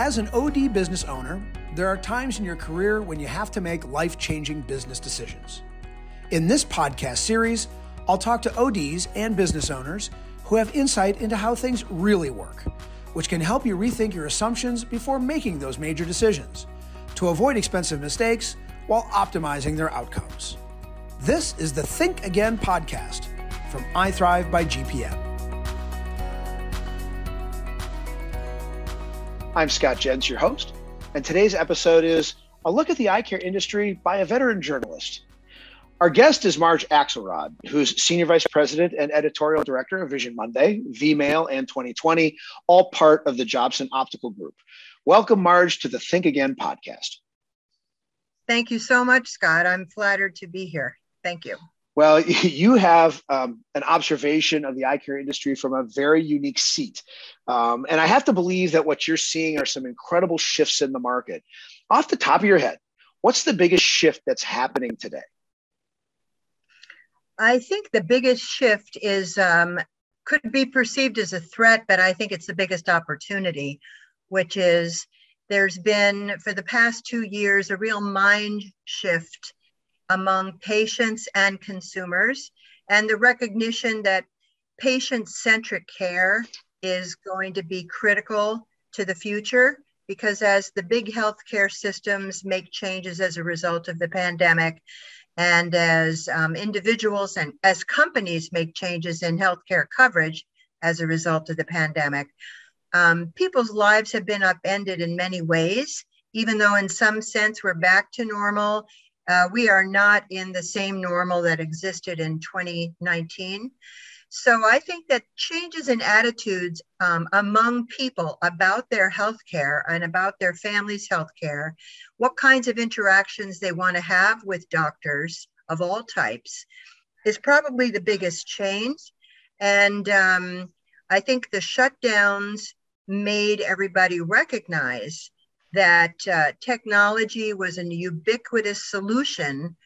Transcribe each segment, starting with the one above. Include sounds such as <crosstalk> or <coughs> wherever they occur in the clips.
As an OD business owner, there are times in your career when you have to make life changing business decisions. In this podcast series, I'll talk to ODs and business owners who have insight into how things really work, which can help you rethink your assumptions before making those major decisions to avoid expensive mistakes while optimizing their outcomes. This is the Think Again podcast from iThrive by GPM. I'm Scott Jens, your host, and today's episode is a look at the eye care industry by a veteran journalist. Our guest is Marge Axelrad, who's Senior Vice President and Editorial Director of Vision Monday, VMail, and 2020, all part of the Jobson Optical Group. Welcome, Marge, to the Think Again podcast. Thank you so much, Scott. I'm flattered to be here. Thank you. Well, <laughs> you have um, an observation of the eye care industry from a very unique seat. Um, and I have to believe that what you're seeing are some incredible shifts in the market. Off the top of your head, what's the biggest shift that's happening today? I think the biggest shift is um, could be perceived as a threat, but I think it's the biggest opportunity, which is there's been for the past two years a real mind shift among patients and consumers, and the recognition that patient centric care is going to be critical to the future because as the big healthcare systems make changes as a result of the pandemic, and as um, individuals and as companies make changes in healthcare coverage as a result of the pandemic, um, people's lives have been upended in many ways. Even though, in some sense, we're back to normal, uh, we are not in the same normal that existed in 2019. So I think that changes in attitudes um, among people about their health care and about their family's health care, what kinds of interactions they want to have with doctors of all types, is probably the biggest change. And um, I think the shutdowns made everybody recognize that uh, technology was a ubiquitous solution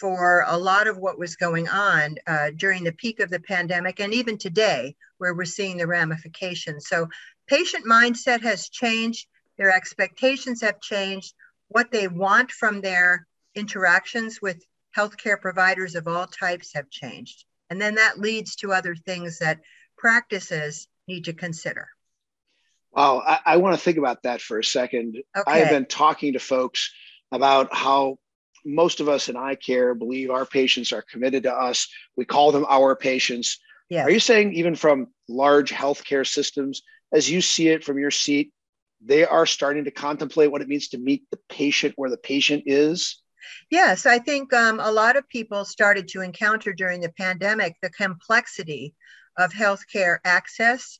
for a lot of what was going on uh, during the peak of the pandemic and even today, where we're seeing the ramifications. So, patient mindset has changed, their expectations have changed, what they want from their interactions with healthcare providers of all types have changed. And then that leads to other things that practices need to consider. Well, I, I want to think about that for a second. Okay. I have been talking to folks about how most of us in eye care believe our patients are committed to us. We call them our patients. Yes. Are you saying even from large healthcare systems, as you see it from your seat, they are starting to contemplate what it means to meet the patient where the patient is? Yes, I think um, a lot of people started to encounter during the pandemic the complexity of healthcare access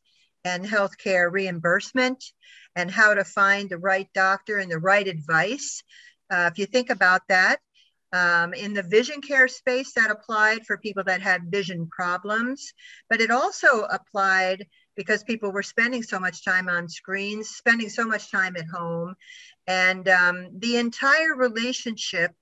and healthcare reimbursement and how to find the right doctor and the right advice uh, if you think about that, um, in the vision care space, that applied for people that had vision problems, but it also applied because people were spending so much time on screens, spending so much time at home. And um, the entire relationship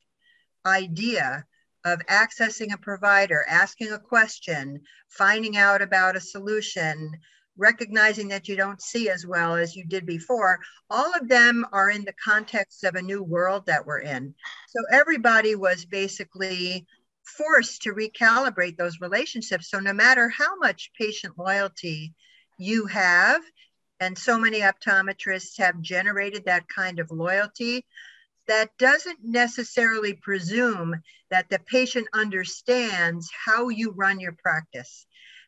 idea of accessing a provider, asking a question, finding out about a solution, recognizing that you don't see as well as you did before, all of them are in the context of a new world that we're in. So everybody was basically forced to recalibrate those relationships. So no matter how much patient loyalty you have, and so many optometrists have generated that kind of loyalty, that doesn't necessarily presume that the patient understands how you run your practice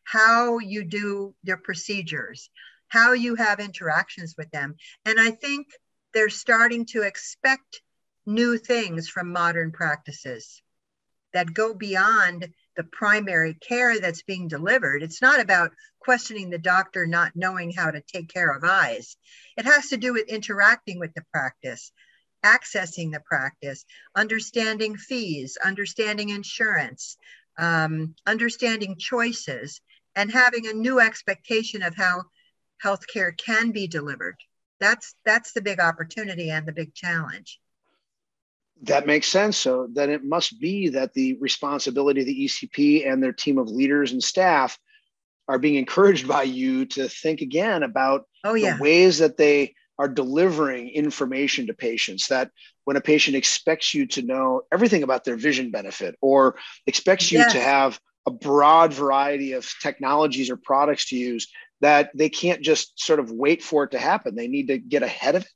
how you do their procedures, how you have interactions with them. And I think they're starting to expect new things from modern practices that go beyond the primary care that's being delivered. It's not about questioning the doctor not knowing how to take care of eyes. It has to do with interacting with the practice, accessing the practice, understanding fees, understanding insurance, um, understanding choices, and having a new expectation of how healthcare can be delivered. That's that's the big opportunity and the big challenge. That makes sense. So then it must be that the responsibility of the ECP and their team of leaders and staff are being encouraged by you to think again about oh, yeah. the ways that they are delivering information to patients that when a patient expects you to know everything about their vision benefit or expects you yes. to have a broad variety of technologies or products to use that they can't just sort of wait for it to happen. They need to get ahead of it.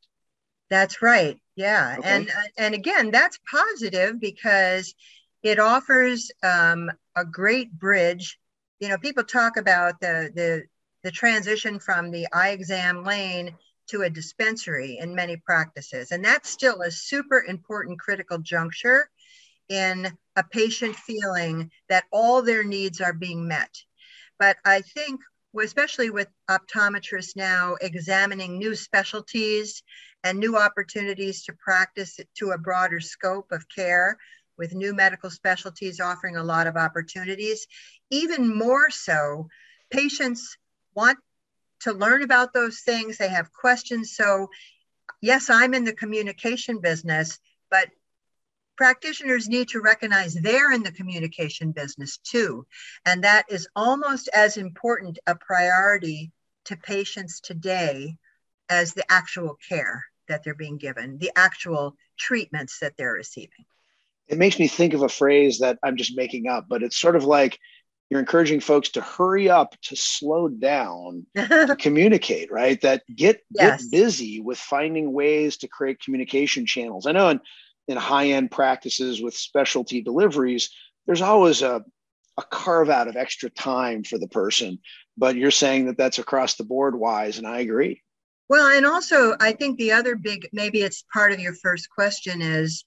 That's right. Yeah. Okay. and uh, and again that's positive because it offers um, a great bridge. You know people talk about the the the transition from the eye exam lane to a dispensary in many practices. And that's still a super important critical juncture in a patient feeling that all their needs are being met. But I think, especially with optometrists now examining new specialties and new opportunities to practice to a broader scope of care, with new medical specialties offering a lot of opportunities, even more so, patients want to learn about those things. They have questions. So, yes, I'm in the communication business, but practitioners need to recognize they're in the communication business too. And that is almost as important a priority to patients today as the actual care that they're being given, the actual treatments that they're receiving. It makes me think of a phrase that I'm just making up, but it's sort of like you're encouraging folks to hurry up to slow down <laughs> to communicate right that get yes. get busy with finding ways to create communication channels i know in, in high end practices with specialty deliveries there's always a, a carve out of extra time for the person. But you're saying that that's across the board wise and i agree. Well and also i think the other big maybe it's part of your first question is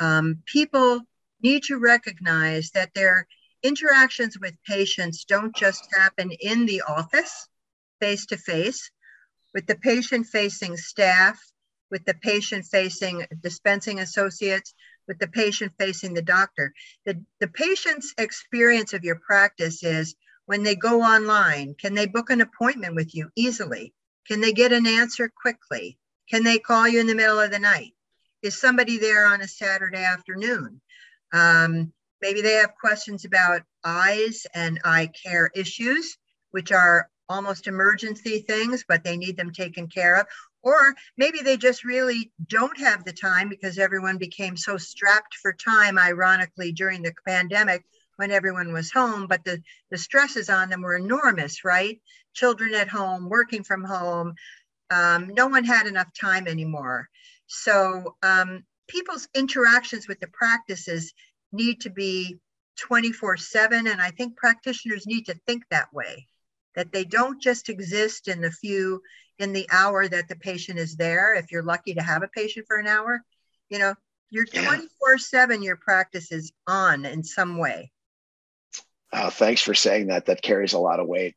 um, people need to recognize that they're interactions with patients don't just happen in the office, face to face, with the patient facing staff, with the patient facing dispensing associates, with the patient facing the doctor. The, the patient's experience of your practice is when they go online, can they book an appointment with you easily? Can they get an answer quickly? Can they call you in the middle of the night? Is somebody there on a Saturday afternoon? Um, Maybe they have questions about eyes and eye care issues, which are almost emergency things, but they need them taken care of. Or maybe they just really don't have the time because everyone became so strapped for time, ironically, during the pandemic when everyone was home, but the, the stresses on them were enormous, right? Children at home, working from home. Um, no one had enough time anymore. So um, people's interactions with the practices need to be 24 7. And I think practitioners need to think that way, that they don't just exist in the few, in the hour that the patient is there. If you're lucky to have a patient for an hour, you know, you're 24 7, your practice is on in some way. Uh, thanks for saying that. That carries a lot of weight.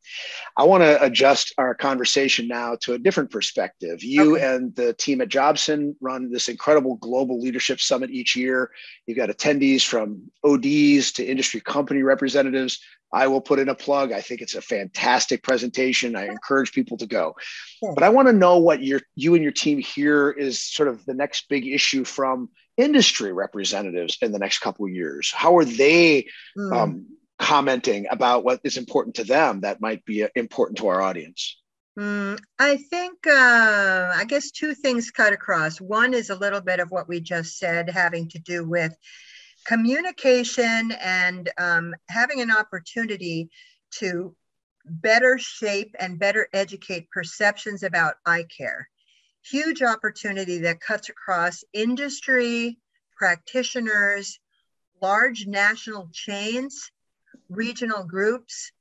I want to adjust our conversation now to a different perspective. You okay. and the team at Jobson run this incredible global leadership summit each year. You've got attendees from ODs to industry company representatives. I will put in a plug. I think it's a fantastic presentation. I encourage people to go. But I want to know what your you and your team here is sort of the next big issue from industry representatives in the next couple of years. How are they mm. um, commenting about what is important to them that might be uh, important to our audience? Mm, I think, uh, I guess two things cut across. One is a little bit of what we just said, having to do with communication and um, having an opportunity to better shape and better educate perceptions about eye care. Huge opportunity that cuts across industry, practitioners, large national chains, regional groups,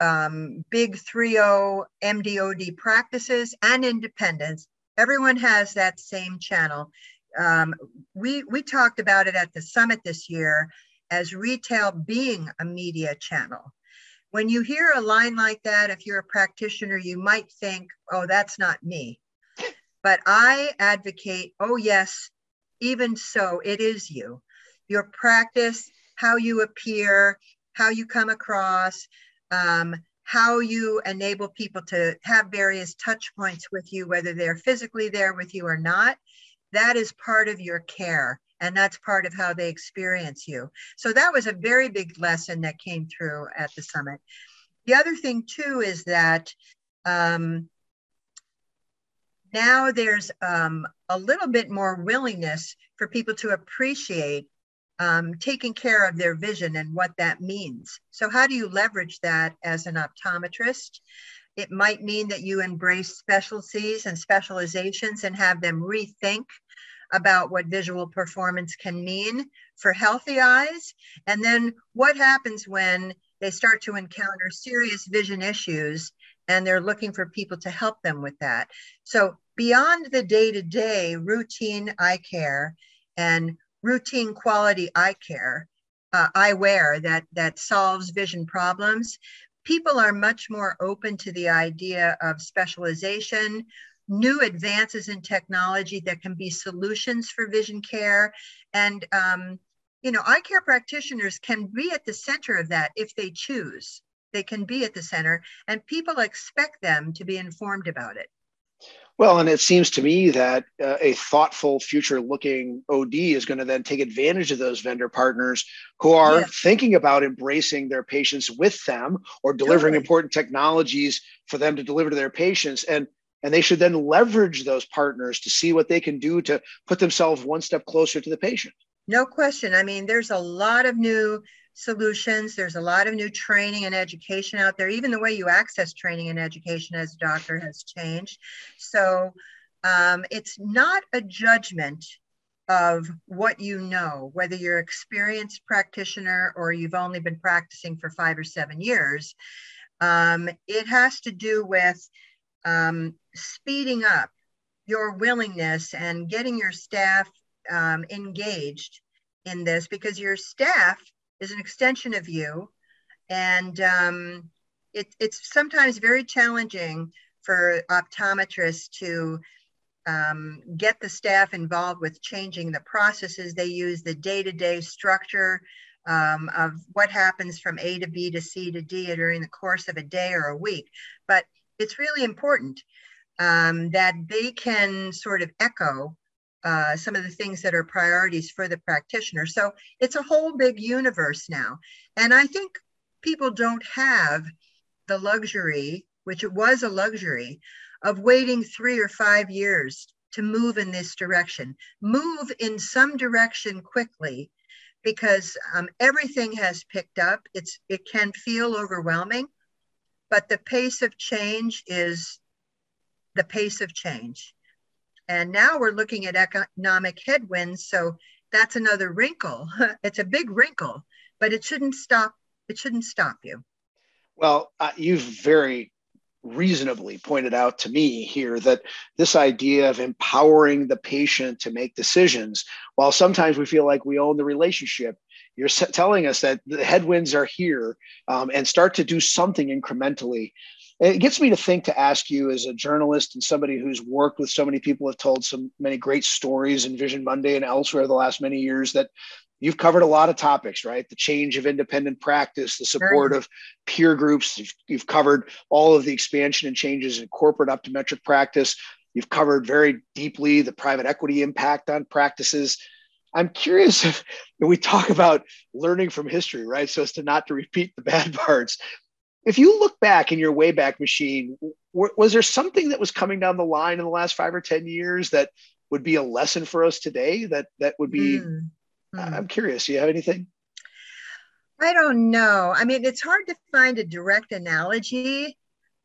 um, big 3.0 MDOD practices, and independents. Everyone has that same channel. Um, we, we talked about it at the summit this year as retail being a media channel. When you hear a line like that, if you're a practitioner, you might think, oh, that's not me. But I advocate, oh, yes, even so, it is you. Your practice, how you appear, how you come across, um, how you enable people to have various touch points with you, whether they're physically there with you or not. That is part of your care. And that's part of how they experience you. So that was a very big lesson that came through at the summit. The other thing, too, is that um, now there's um, a little bit more willingness for people to appreciate um, taking care of their vision and what that means. So, how do you leverage that as an optometrist? It might mean that you embrace specialties and specializations and have them rethink about what visual performance can mean for healthy eyes. And then what happens when they start to encounter serious vision issues and they're looking for people to help them with that. So, beyond the day to day routine eye care and routine quality eye care, uh, eyewear that, that solves vision problems, people are much more open to the idea of specialization, new advances in technology that can be solutions for vision care. And, um, you know, eye care practitioners can be at the center of that if they choose. They can be at the center, and people expect them to be informed about it. Well, and it seems to me that uh, a thoughtful, future looking OD is going to then take advantage of those vendor partners who are yeah. thinking about embracing their patients with them or delivering totally. important technologies for them to deliver to their patients. And and they should then leverage those partners to see what they can do to put themselves one step closer to the patient. No question. I mean, there's a lot of new solutions. There's a lot of new training and education out there. Even the way you access training and education as a doctor has changed. So um, it's not a judgment of what you know, whether you're an experienced practitioner or you've only been practicing for five or seven years. Um, it has to do with um, speeding up your willingness and getting your staff um, engaged in this because your staff is an extension of you. And um, it, it's sometimes very challenging for optometrists to um, get the staff involved with changing the processes they use, the day to day structure um, of what happens from A to B to C to D during the course of a day or a week. But it's really important um, that they can sort of echo uh, some of the things that are priorities for the practitioner. So it's a whole big universe now. And I think people don't have the luxury, which it was a luxury, of waiting three or five years to move in this direction. Move in some direction quickly because um, everything has picked up. It's it can feel overwhelming, but the pace of change is the pace of change. And now we're looking at economic headwinds. So that's another wrinkle. <laughs> it's a big wrinkle, but it shouldn't stop. It shouldn't stop you. Well, uh, you've very reasonably pointed out to me here that this idea of empowering the patient to make decisions, while sometimes we feel like we own the relationship, you're telling us that the headwinds are here um, and start to do something incrementally it gets me to think to ask you as a journalist and somebody who's worked with so many people have told so many great stories in vision monday and elsewhere the last many years that you've covered a lot of topics right? The change of independent practice the support right. of peer groups. You've, you've covered all of the expansion and changes in corporate optometric practice. You've covered very deeply the private equity impact on practices. I'm curious if, if, we talk about learning from history, right? So as to not to repeat the bad <laughs> parts if you look back in your wayback machine, was there something that was coming down the line in the last five or ten years that would be a lesson for us today? That that would be. Mm. Mm. I'm curious. Do you have anything? I don't know. I mean, it's hard to find a direct analogy.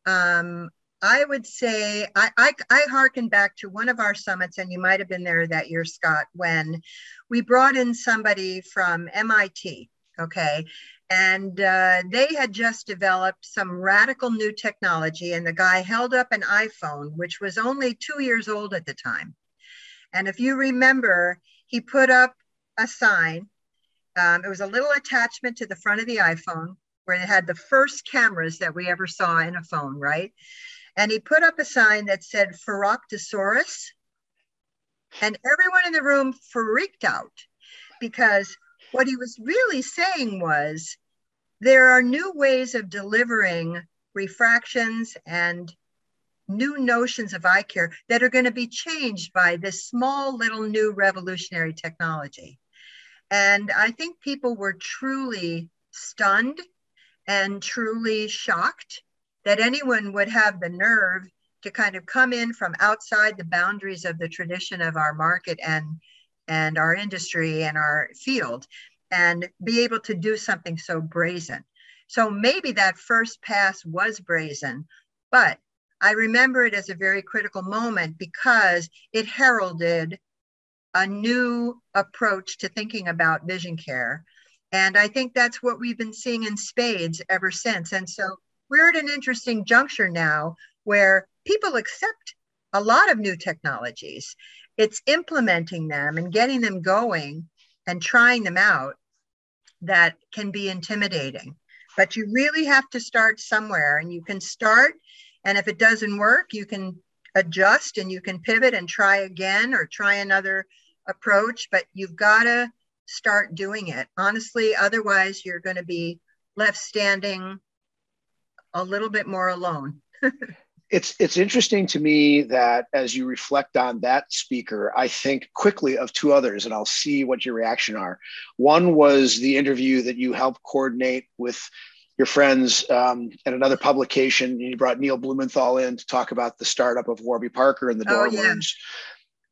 Um, I would say I, I, I hearken back to one of our summits, and you might have been there that year, Scott, when we brought in somebody from MIT. Okay, and uh, they had just developed some radical new technology. And the guy held up an iPhone, which was only two years old at the time. And if you remember, he put up a sign. Um, it was a little attachment to the front of the iPhone where it had the first cameras that we ever saw in a phone, right? And he put up a sign that said Pheroptosaurus. And everyone in the room freaked out because what he was really saying was there are new ways of delivering refractions and new notions of eye care that are going to be changed by this small little new revolutionary technology. And I think people were truly stunned and truly shocked that anyone would have the nerve to kind of come in from outside the boundaries of the tradition of our market and and our industry and our field and be able to do something so brazen. So maybe that first pass was brazen, but I remember it as a very critical moment because it heralded a new approach to thinking about vision care. And I think that's what we've been seeing in spades ever since. And so we're at an interesting juncture now where people accept a lot of new technologies. It's implementing them and getting them going and trying them out that can be intimidating. But you really have to start somewhere and you can start. And if it doesn't work, you can adjust and you can pivot and try again or try another approach. But you've got to start doing it. Honestly, otherwise, you're going to be left standing a little bit more alone. <laughs> it's it's interesting to me that as you reflect on that speaker i think quickly of two others and i'll see what your reaction are. One was the interview that you helped coordinate with your friends um, at another publication. You brought neil blumenthal in to talk about the startup of warby parker and the door oh, yeah.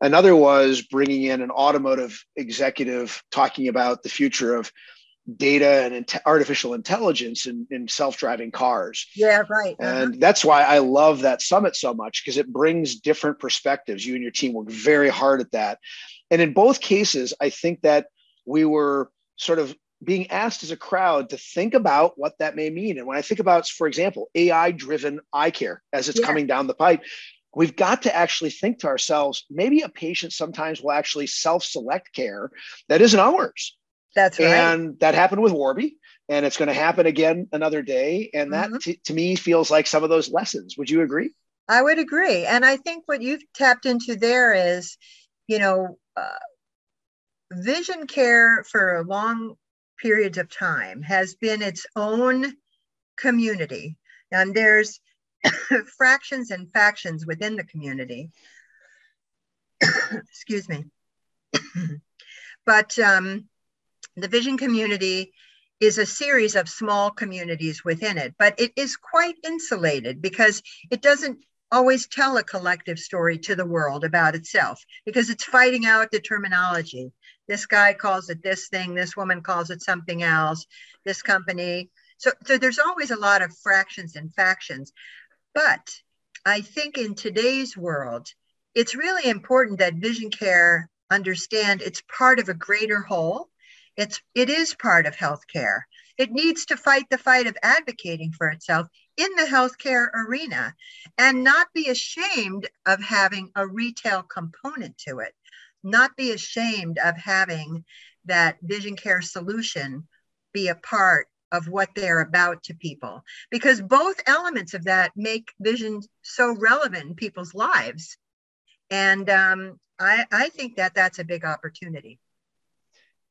another was bringing in an automotive executive talking about the future of data and artificial intelligence in, in self-driving cars. Yeah, right. Uh-huh. And that's why I love that summit so much because it brings different perspectives. You and your team work very hard at that. And in both cases, I think that we were sort of being asked as a crowd to think about what that may mean. And when I think about, for example, AI driven eye care as it's yeah. coming down the pipe, we've got to actually think to ourselves maybe a patient sometimes will actually self select care that isn't ours that's right. And that happened with Warby, and it's going to happen again another day. And that mm-hmm. t- to me feels like some of those lessons. Would you agree? I would agree. And I think what you've tapped into there is, you know, uh, vision care for a long periods of time has been its own community. And there's <coughs> fractions and factions within the community. <coughs> Excuse me. <coughs> but um, the vision community is a series of small communities within it, but it is quite insulated because it doesn't always tell a collective story to the world about itself because it's fighting out the terminology. This guy calls it this thing, this woman calls it something else, this company. So, so there's always a lot of fractions and factions. But I think in today's world, it's really important that vision care understand it's part of a greater whole it's it is part of healthcare. It needs to fight the fight of advocating for itself in the healthcare arena and not be ashamed of having a retail component to it. Not be ashamed of having that vision care solution be a part of what they're about to people because both elements of that make vision so relevant in people's lives and um, I, I think that that's a big opportunity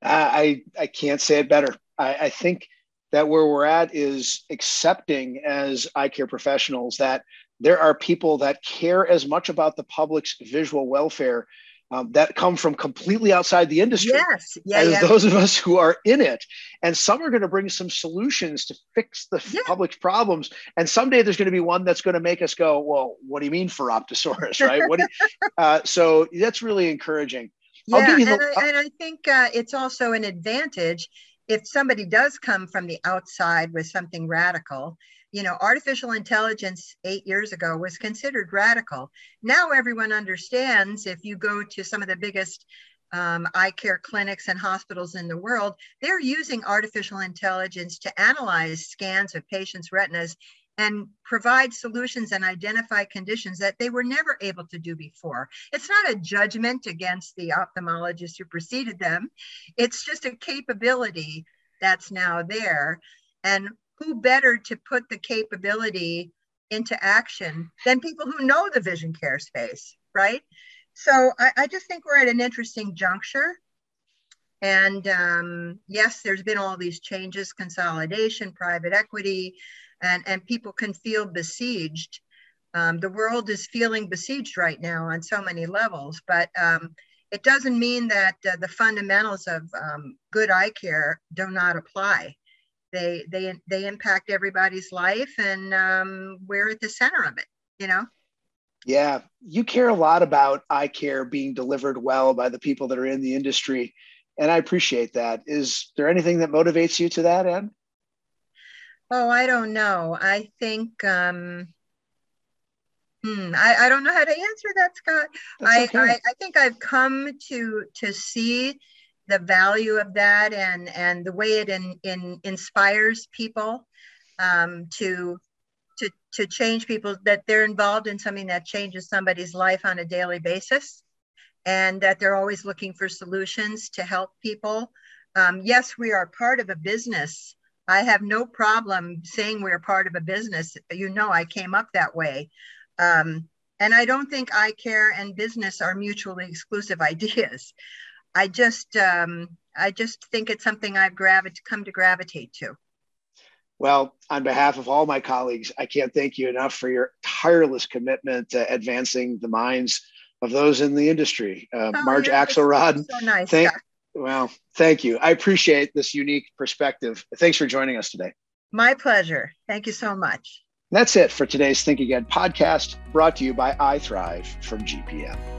I I can't say it better. I, I think that where we're at is accepting as eye care professionals that there are people that care as much about the public's visual welfare um, that come from completely outside the industry yes. yeah, as yeah. those of us who are in it. And some are going to bring some solutions to fix the yeah. public's problems. And someday there's going to be one that's going to make us go, well, what do you mean for Optosaurus, right? what you, <laughs> uh, so that's really encouraging. Yeah, and, the, I, and I think uh, it's also an advantage if somebody does come from the outside with something radical. You know, artificial intelligence eight years ago was considered radical. Now everyone understands if you go to some of the biggest um, eye care clinics and hospitals in the world, they're using artificial intelligence to analyze scans of patients' retinas and provide solutions and identify conditions that they were never able to do before. It's not a judgment against the ophthalmologist who preceded them, it's just a capability that's now there. And who better to put the capability into action than people who know the vision care space, right? So I, I just think we're at an interesting juncture. And um, yes, there's been all these changes, consolidation, private equity, and, and people can feel besieged. Um, the world is feeling besieged right now on so many levels, but um, it doesn't mean that uh, the fundamentals of um, good eye care do not apply. They, they, they impact everybody's life, and um, we're at the center of it, you know? Yeah, you care a lot about eye care being delivered well by the people that are in the industry. And I appreciate that. Is there anything that motivates you to that end? Oh, I don't know. I think um, hmm, I, I don't know how to answer that, Scott. I, okay. I, I think I've come to to see the value of that and and the way it in, in inspires people um, to to to change people that they're involved in something that changes somebody's life on a daily basis and that they're always looking for solutions to help people um, yes we are part of a business i have no problem saying we're part of a business you know i came up that way um, and i don't think eye care and business are mutually exclusive <laughs> ideas i just um, i just think it's something i've gravit- come to gravitate to well, on behalf of all my colleagues, I can't thank you enough for your tireless commitment to advancing the minds of those in the industry. Uh, oh, Marge Axelrad, so nice. Thank, well, thank you. I appreciate this unique perspective. Thanks for joining us today. My pleasure. Thank you so much. That's it for today's Think Again podcast, brought to you by iThrive from GPM.